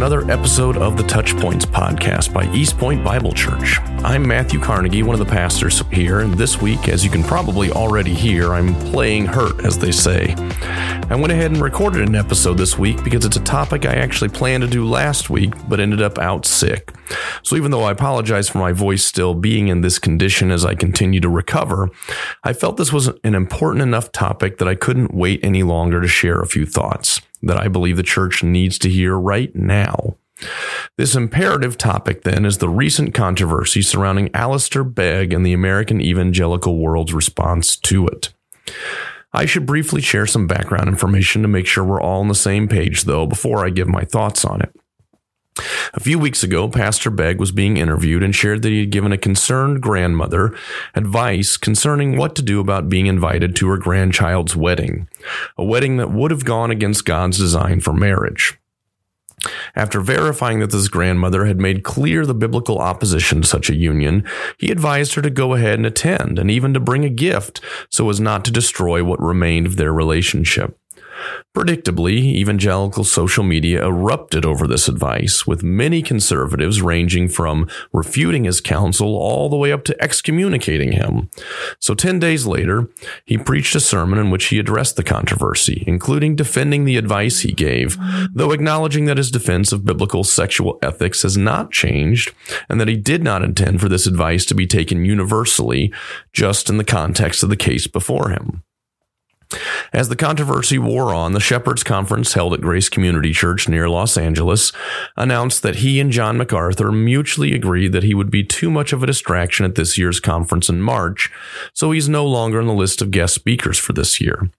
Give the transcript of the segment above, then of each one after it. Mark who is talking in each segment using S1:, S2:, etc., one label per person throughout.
S1: another episode of the TouchPointes podcast by East Point Bible Church. I'm Matthew Carnauga, one of the pastors here, and this week, as you can probably already hear, I'm playing hurt, as they say. I went ahead and recorded an episode this week because it's a topic I actually planned to do last week, but ended up out sick. So even though I apologize for my voice still being in this condition as I continue to recover, I felt this was an important enough topic that I couldn't wait any longer to share a few thoughts that I believe the church needs to hear right now. This imperative topic, then, is the recent controversy surrounding Alistair Begg and the American evangelical world's response to it. I should briefly share some background information to make sure we're all on the same page, though, before I give my thoughts on it. A few weeks ago, Pastor Begg was being interviewed and shared that he had given a concerned grandmother advice concerning what to do about being invited to her grandchild's wedding, a wedding that would have gone against God's design for marriage. After verifying that this grandmother had made clear the biblical opposition to such a union, he advised her to go ahead and attend and even to bring a gift so as not to destroy what remained of their relationship. Predictably, evangelical social media erupted over this advice, with many conservatives ranging from refuting his counsel all the way up to excommunicating him. So, 10 days later, he preached a sermon in which he addressed the controversy, including defending the advice he gave, though acknowledging that his defense of biblical sexual ethics has not changed and that he did not intend for this advice to be taken universally, just in the context of the case before him. As the controversy wore on, the Shepherds Conference held at Grace Community Church near Los Angeles announced that he and John MacArthur mutually agreed that he would be too much of a distraction at this year's conference in March, so he's no longer on the list of guest speakers for this year.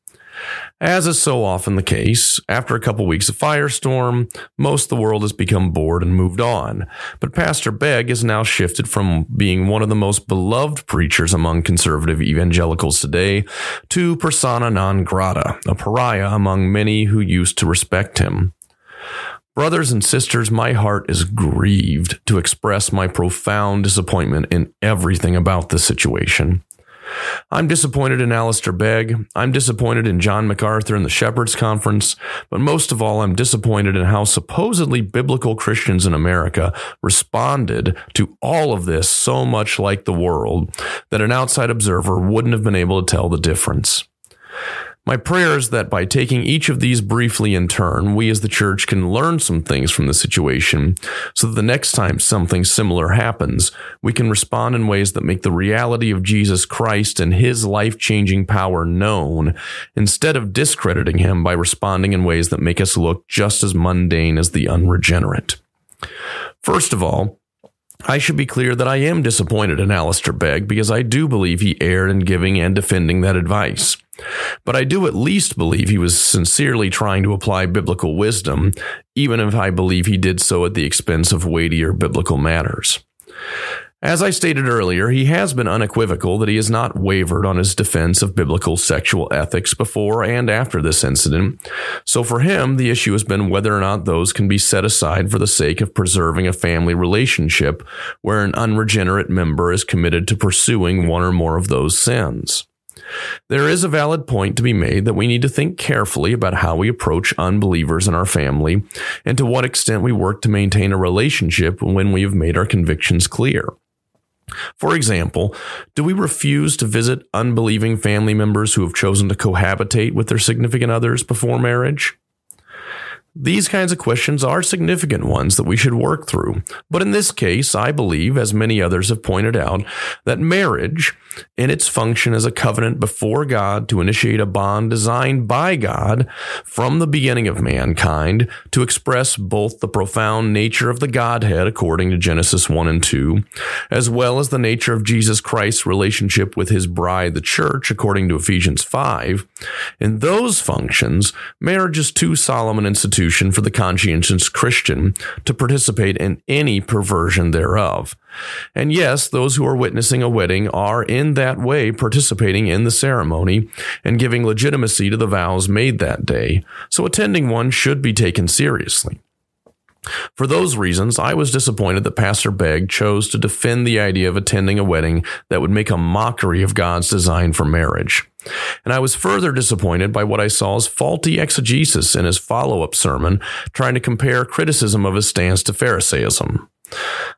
S1: As is so often the case, after a couple weeks of firestorm, most of the world has become bored and moved on. But Pastor Begg has now shifted from being one of the most beloved preachers among conservative evangelicals today to persona non grata, a pariah among many who used to respect him. Brothers and sisters, my heart is grieved to express my profound disappointment in everything about this situation. I'm disappointed in Alistair Begg. I'm disappointed in John MacArthur and the Shepherds Conference. But most of all, I'm disappointed in how supposedly biblical Christians in America responded to all of this so much like the world that an outside observer wouldn't have been able to tell the difference. My prayer is that by taking each of these briefly in turn, we as the church can learn some things from the situation so that the next time something similar happens, we can respond in ways that make the reality of Jesus Christ and his life changing power known instead of discrediting him by responding in ways that make us look just as mundane as the unregenerate. First of all, I should be clear that I am disappointed in Alistair Begg because I do believe he erred in giving and defending that advice. But I do at least believe he was sincerely trying to apply biblical wisdom, even if I believe he did so at the expense of weightier biblical matters. As I stated earlier, he has been unequivocal that he has not wavered on his defense of biblical sexual ethics before and after this incident. So for him, the issue has been whether or not those can be set aside for the sake of preserving a family relationship where an unregenerate member is committed to pursuing one or more of those sins. There is a valid point to be made that we need to think carefully about how we approach unbelievers in our family and to what extent we work to maintain a relationship when we have made our convictions clear. For example, do we refuse to visit unbelieving family members who have chosen to cohabitate with their significant others before marriage? These kinds of questions are significant ones that we should work through. But in this case, I believe, as many others have pointed out, that marriage, in its function as a covenant before God to initiate a bond designed by God from the beginning of mankind to express both the profound nature of the Godhead, according to Genesis 1 and 2, as well as the nature of Jesus Christ's relationship with his bride, the church, according to Ephesians 5. In those functions, marriage is too solemn an institution for the conscientious Christian to participate in any perversion thereof. And yes, those who are witnessing a wedding are in that way participating in the ceremony and giving legitimacy to the vows made that day, so attending one should be taken seriously. For those reasons, I was disappointed that Pastor Begg chose to defend the idea of attending a wedding that would make a mockery of God's design for marriage. And I was further disappointed by what I saw as faulty exegesis in his follow up sermon, trying to compare criticism of his stance to Pharisaism.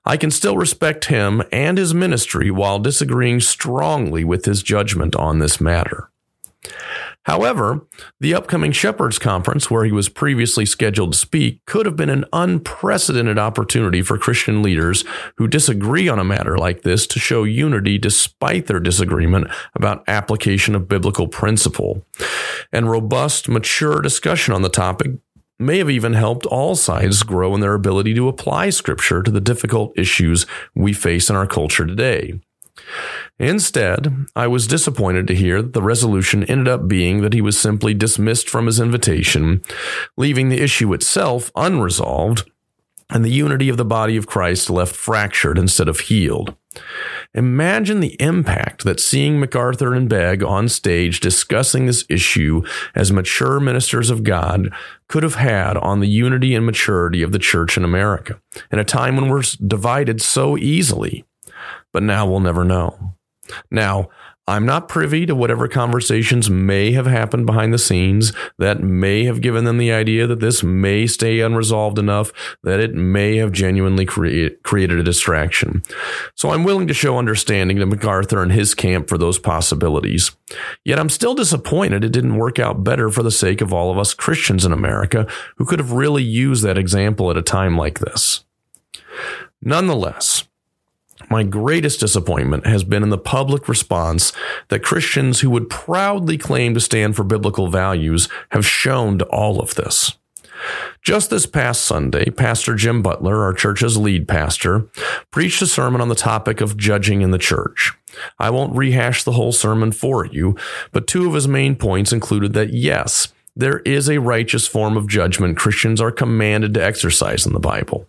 S1: I can still respect him and his ministry while disagreeing strongly with his judgment on this matter. However, the upcoming Shepherds Conference, where he was previously scheduled to speak, could have been an unprecedented opportunity for Christian leaders who disagree on a matter like this to show unity despite their disagreement about application of biblical principle. And robust, mature discussion on the topic may have even helped all sides grow in their ability to apply Scripture to the difficult issues we face in our culture today. Instead, I was disappointed to hear that the resolution ended up being that he was simply dismissed from his invitation, leaving the issue itself unresolved and the unity of the body of Christ left fractured instead of healed. Imagine the impact that seeing MacArthur and Begg on stage discussing this issue as mature ministers of God could have had on the unity and maturity of the church in America in a time when we're divided so easily. But now we'll never know. Now, I'm not privy to whatever conversations may have happened behind the scenes that may have given them the idea that this may stay unresolved enough that it may have genuinely create, created a distraction. So I'm willing to show understanding to MacArthur and his camp for those possibilities. Yet I'm still disappointed it didn't work out better for the sake of all of us Christians in America who could have really used that example at a time like this. Nonetheless, my greatest disappointment has been in the public response that Christians who would proudly claim to stand for biblical values have shown to all of this. Just this past Sunday, Pastor Jim Butler, our church's lead pastor, preached a sermon on the topic of judging in the church. I won't rehash the whole sermon for you, but two of his main points included that yes, there is a righteous form of judgment Christians are commanded to exercise in the Bible,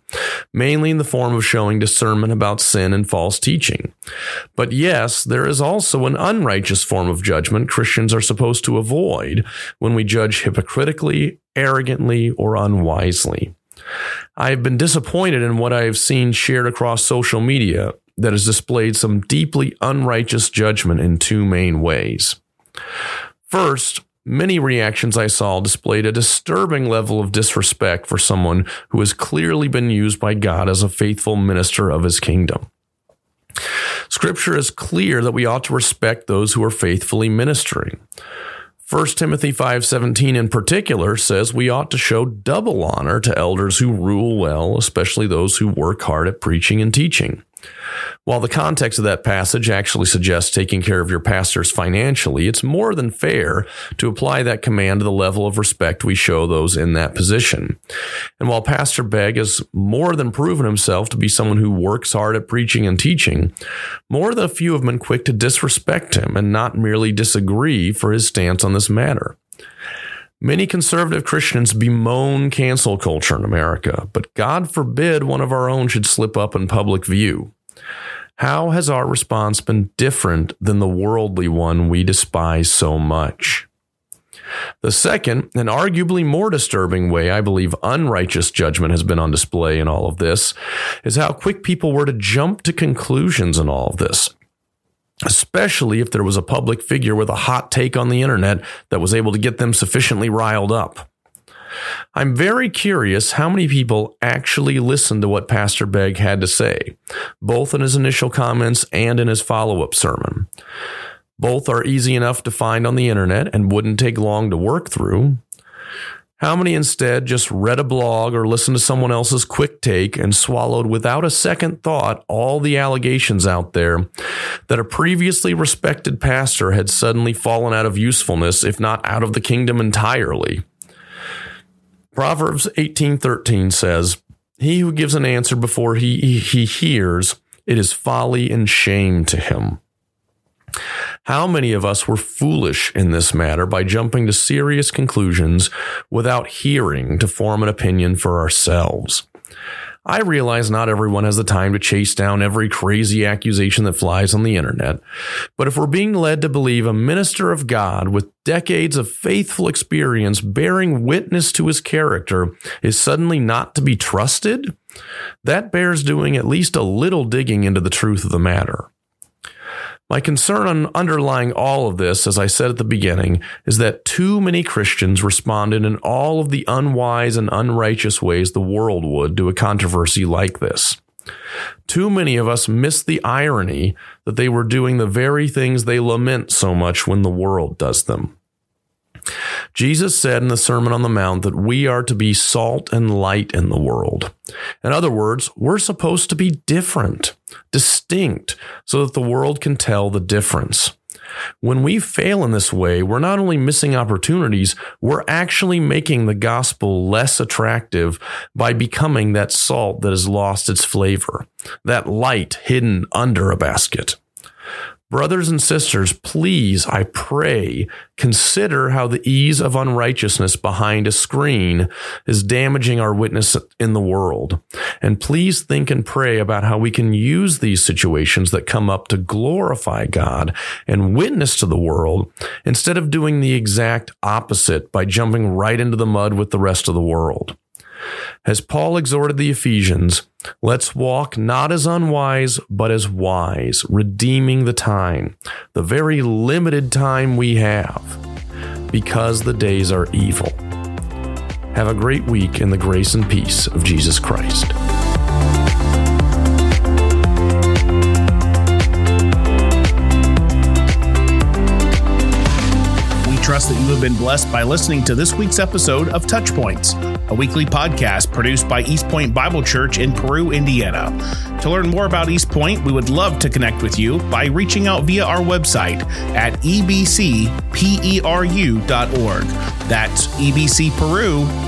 S1: mainly in the form of showing discernment about sin and false teaching. But yes, there is also an unrighteous form of judgment Christians are supposed to avoid when we judge hypocritically, arrogantly, or unwisely. I have been disappointed in what I have seen shared across social media that has displayed some deeply unrighteous judgment in two main ways. First, Many reactions I saw displayed a disturbing level of disrespect for someone who has clearly been used by God as a faithful minister of his kingdom. Scripture is clear that we ought to respect those who are faithfully ministering. 1 Timothy 5:17 in particular says we ought to show double honor to elders who rule well, especially those who work hard at preaching and teaching. While the context of that passage actually suggests taking care of your pastors financially, it's more than fair to apply that command to the level of respect we show those in that position. And while Pastor Begg has more than proven himself to be someone who works hard at preaching and teaching, more than a few have been quick to disrespect him and not merely disagree for his stance on this matter. Many conservative Christians bemoan cancel culture in America, but God forbid one of our own should slip up in public view. How has our response been different than the worldly one we despise so much? The second, and arguably more disturbing way I believe unrighteous judgment has been on display in all of this, is how quick people were to jump to conclusions in all of this. Especially if there was a public figure with a hot take on the internet that was able to get them sufficiently riled up. I'm very curious how many people actually listened to what Pastor Begg had to say, both in his initial comments and in his follow up sermon. Both are easy enough to find on the internet and wouldn't take long to work through. How many instead just read a blog or listened to someone else's quick take and swallowed without a second thought all the allegations out there that a previously respected pastor had suddenly fallen out of usefulness, if not out of the kingdom entirely? Proverbs 18:13 says, "He who gives an answer before he he hears, it is folly and shame to him." How many of us were foolish in this matter by jumping to serious conclusions without hearing to form an opinion for ourselves? I realize not everyone has the time to chase down every crazy accusation that flies on the internet, but if we're being led to believe a minister of God with decades of faithful experience bearing witness to his character is suddenly not to be trusted, that bears doing at least a little digging into the truth of the matter. My concern underlying all of this, as I said at the beginning, is that too many Christians responded in all of the unwise and unrighteous ways the world would to a controversy like this. Too many of us miss the irony that they were doing the very things they lament so much when the world does them. Jesus said in the Sermon on the Mount that we are to be salt and light in the world. In other words, we're supposed to be different, distinct, so that the world can tell the difference. When we fail in this way, we're not only missing opportunities, we're actually making the gospel less attractive by becoming that salt that has lost its flavor, that light hidden under a basket. Brothers and sisters, please, I pray, consider how the ease of unrighteousness behind a screen is damaging our witness in the world. And please think and pray about how we can use these situations that come up to glorify God and witness to the world instead of doing the exact opposite by jumping right into the mud with the rest of the world. As Paul exhorted the Ephesians, let's walk not as unwise, but as wise, redeeming the time, the very limited time we have, because the days are evil. Have a great week in the grace and peace of Jesus Christ.
S2: Trust that you have been blessed by listening to this week's episode of TouchPointes, a weekly podcast produced by East Point Bible Church in Peru, Indiana. To learn more about East Point, we would love to connect with you by reaching out via our website at ebcperu.org. That's ebcperu.org.